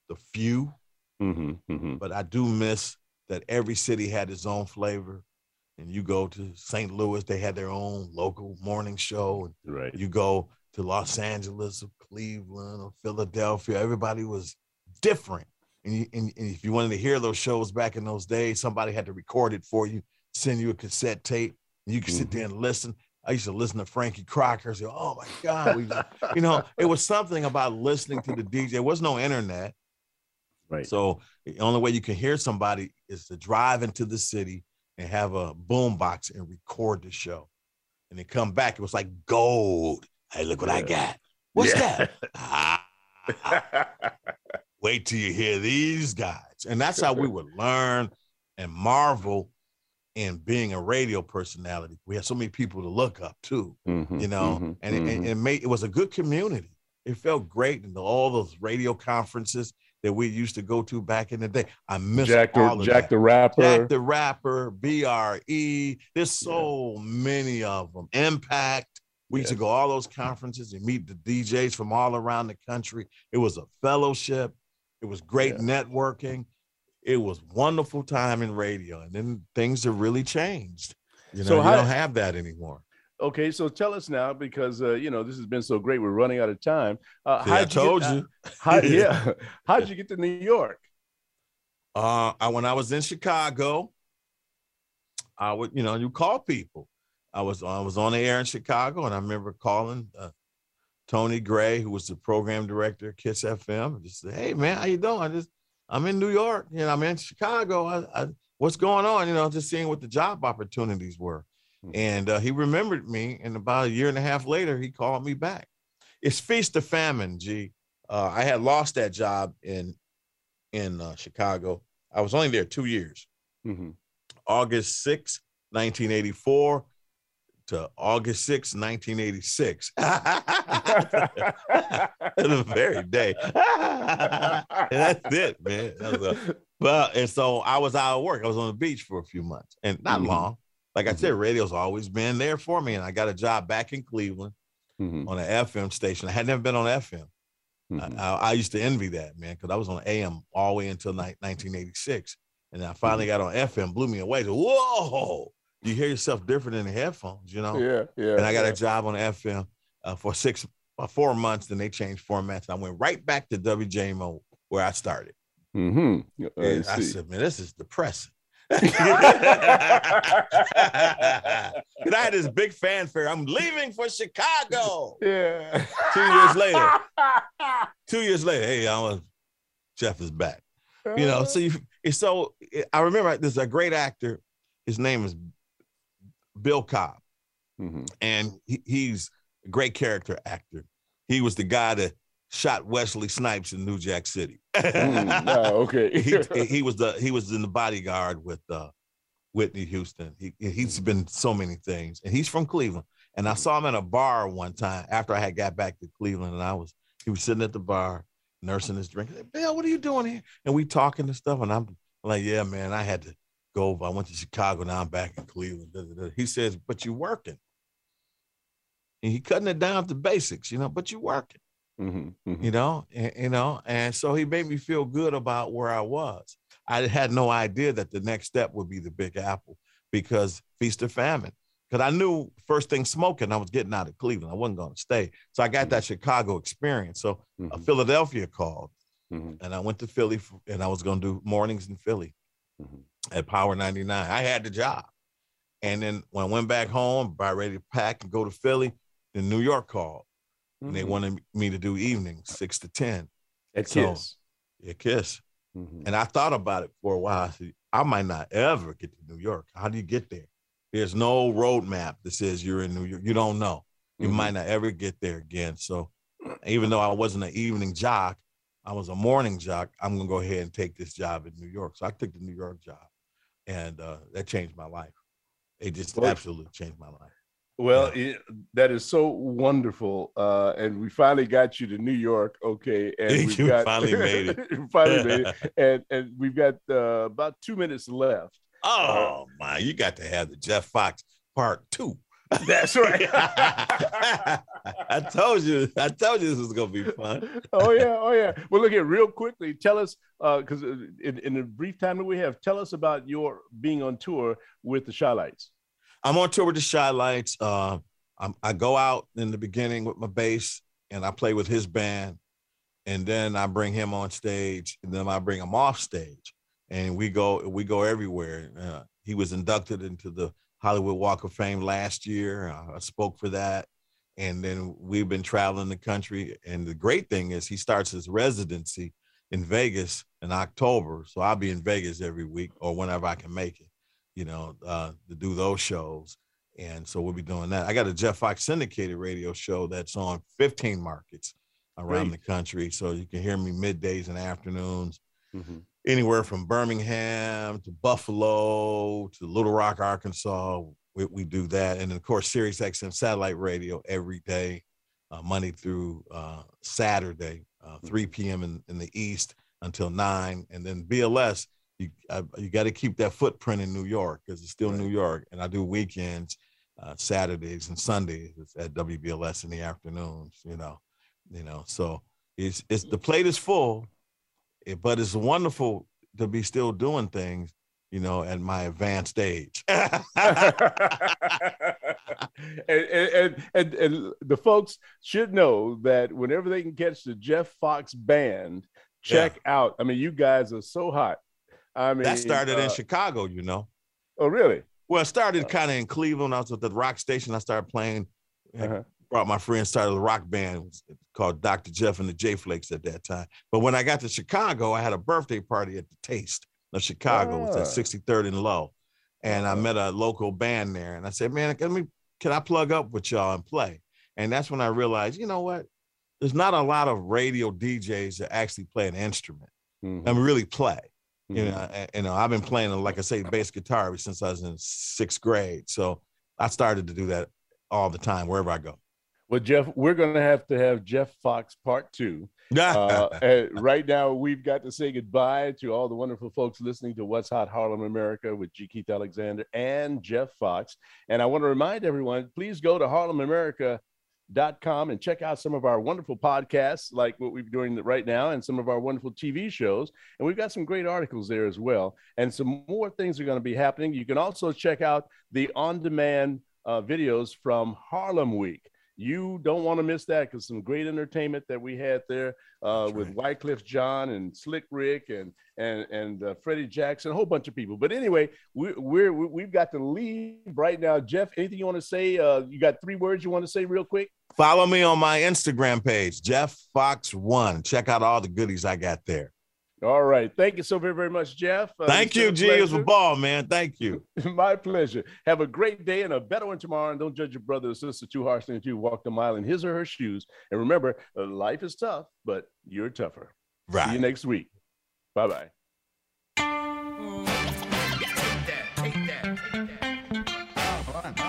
the few Mhm, mhm. but I do miss that every city had its own flavor. And you go to St. Louis, they had their own local morning show. Right. you go to Los Angeles or Cleveland or Philadelphia, everybody was different. And, you, and, and if you wanted to hear those shows back in those days, somebody had to record it for you, send you a cassette tape, and you could sit there and listen. I used to listen to Frankie Crocker. Say, "Oh my God!" We just- you know, it was something about listening to the DJ. There was no internet. Right. So the only way you can hear somebody is to drive into the city and have a boom box and record the show. And then come back. It was like gold. Hey, look what I got. What's Yeah. that? Ah, wait till you hear these guys. And that's how we would learn and marvel in being a radio personality. We had so many people to look up to Mhm, you know, mhm, and, it, and mhm. it made it was a good community. It felt great, and all those radio conferences that we used to go to back in the day. I miss Jack all the Jack the Rapper. Jack the Rapper, BRE. There's so many of them. Impact. We used to go all those conferences and meet the DJs from all around the country. It was a fellowship. It was great Yeah. networking. It was wonderful time in radio, and then things have really changed. You know, So you don't have that anymore. Okay, so tell us now because uh, you know this has been so great. We're running out of time. Uh, See, I told get, you. How, yeah, how did you get to New York? Uh, I, when I was in Chicago, I would, you know, you call people. I was I was on the air in Chicago, and I remember calling uh, Tony Gray, who was the program director at Kiss FM, just said, "Hey, man, how you doing? I just I'm in New York, you know, I'm in Chicago. I, I, what's going on? You know, just seeing what the job opportunities were." Mhm. And uh, he remembered me, and about a year and a half later, he called me back. It's feast or famine, G. Uh, I had lost that job in in uh, Chicago. I was only there two years. Mhm. August 6, 1984 to August 6, 1986. the very day. And that's it, man. That was a- well, and so I was out of work. I was on the beach for a few months and not Mhm. long. Like I said, radio's always been there for me. And I got a job back in Cleveland Mhm. on an FM station. I had never been on FM. Mhm. I, I used to envy that, man, because I was on AM all the way until ni- 1986. And I finally Mm-hmm. got on FM, blew me away. So, whoa, you hear yourself different in the headphones, you know? Yeah, yeah. and I got yeah. a job on FM uh, for six, uh, four months. Then they changed formats. And I went right back to WJMO where I started. Mm-hmm. I And I said, man, this is depressing. and I had this big fanfare. I'm leaving for Chicago. yeah. Two years later, two years later, hey, I was Jeff is back. You know, so you, so I remember there's a great actor. His name is Bill Cobbs, mm-hmm. and he, he's a great character actor. He was the guy that shot Wesley Snipes in New Jack City. mm, oh, okay. he, he, was the he was in the bodyguard with uh, Whitney Houston. He he's mm-hmm. been so many things, and he's from Cleveland. And I saw him at a bar one time after I had got back to Cleveland, and I was he was sitting at the bar nursing his drink. Said, Bill, what are you doing here? And we talking and stuff, and I'm like, yeah, man, I had to go over. I went to Chicago. Now I'm back in Cleveland. He says, but you're working. And he cutting it down to basics, you know, but you're working. Mm-hmm, mm-hmm. You know, and, you know, and so he made me feel good about where I was. I had no idea that the next step would be the Big Apple because feast or famine. Because I knew first thing smoking, I was getting out of Cleveland. I wasn't going to stay. So I got mm-hmm. that Chicago experience. So uh, mm-hmm. Philadelphia called, mm-hmm. and I went to Philly, for, and I was going to do mornings in Philly mm-hmm. At Power 99. I had the job. And then when I went back home, about ready to pack and go to Philly, then New York called. And they mm-hmm. wanted me to do evenings, six to 10. At so, Kiss. At Kiss. Mm-hmm. And I thought about it for a while. I said, I might not ever get to New York. How do you get there? There's no roadmap that says you're in New York. You don't know. You mm-hmm. might not ever get there again. So even though I wasn't an evening jock, I was a morning jock. I'm gonna go ahead and take this job in New York. So I took the New York job, and uh, that changed my life. It just well, absolutely changed my life. Well, yeah. it, that is so wonderful, uh, and we finally got you to New York, okay? And we got, finally made it. finally made it, and and we've got uh, about two minutes left. Oh uh, my! You got to have the Jeff Foxx part two. That's right. I told you. I told you this was gonna be fun. oh yeah. Oh yeah. Well, look here, real quickly. Tell us, because uh, in, in the brief time that we have, tell us about your being on tour with the Chi-Lites. I'm on tour with the Chi-Lites. Uh, i go out in the beginning with my bass, and I play with his band, and then I bring him on stage, and then I bring him off stage, and we go we go everywhere. Uh, he was inducted into the Hollywood Walk of Fame last year. I spoke for that. And then we've been traveling the country. And the great thing is, he starts his residency in Vegas in October. So I'll be in Vegas every week or whenever I can make it, you know, uh, to do those shows. And so we'll be doing that. I got a Jeff Foxx syndicated radio show that's on 15 markets around great. the country. So you can hear me middays and afternoons. Mm-hmm anywhere from Birmingham to Buffalo to Little Rock, Arkansas. We, we do that. And of course, Sirius XM satellite radio every day, uh, Monday through uh, Saturday, uh, 3 p.m. In, in the East until 9. And then BLS, you, you got to keep that footprint in New York because it's still right. New York. And I do weekends, uh, Saturdays and Sundays at WBLS in the afternoons, you know, you know, so it's, it's the plate is full but it's wonderful to be still doing things you know, at my advanced age. and, and, and, and, the folks should know that whenever they can catch the Jeff Foxx band, check yeah. out. I mean, you guys are so hot. I mean, that started uh, in Chicago, you know. Oh, really? Well, it started uh, kind of in Cleveland. I was at the rock station. I started playing. Uh-huh brought my friend, started a rock band called Dr. Jeff and the J Flakes at that time. But when I got to Chicago, I had a birthday party at the Taste of Chicago. It was at 63rd ah. and Low. And I met a local band there. And I said, man, can, me, can I plug up with y'all and play? And that's when I realized, you know what? There's not a lot of radio DJs that actually play an instrument mm-hmm. and really play. Mm-hmm. You know, and, you know, I've been playing, like I say, bass guitar since I was in sixth grade. So I started to do that all the time wherever I go. Well, Jeff, we're going to have to have Jeff Foxx part two. uh, right now, we've got to say goodbye to all the wonderful folks listening to What's Hot Harlem America with G. Keith Alexander and Jeff Foxx. And I want to remind everyone please go to harlemamerica.com and check out some of our wonderful podcasts, like what we're doing right now, and some of our wonderful TV shows. And we've got some great articles there as well. And some more things are going to be happening. You can also check out the on demand uh, videos from Harlem Week you don't want to miss that because some great entertainment that we had there uh, with right. Wyclef Jean and Slick Rick and and and uh, Freddie Jackson, a whole bunch of people. But anyway, we, we're we've got to leave right now. Jeff, anything you want to say? Uh, you got three words you want to say real quick? Follow me on my Instagram page, Jeff Foxx One. Check out all the goodies I got there. All right. Thank you so very, very much, Jeff. Uh, Thank you, G. It was a ball, man. Thank you. My pleasure. Have a great day and a better one tomorrow. And don't judge your brother or sister too harshly until you walk a mile in his or her shoes. And remember, uh, life is tough, but you're tougher. Right. See you next week. Bye bye.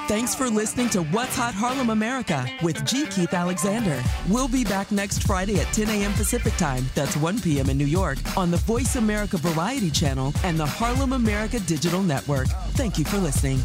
Thanks for listening to What's Hot Harlem America with G. Keith Alexander. We'll be back next Friday at 10 a.m. Pacific Time, that's 1 p.m. in New York, on the Voice America Variety Channel and the Harlem America Digital Network. Thank you for listening.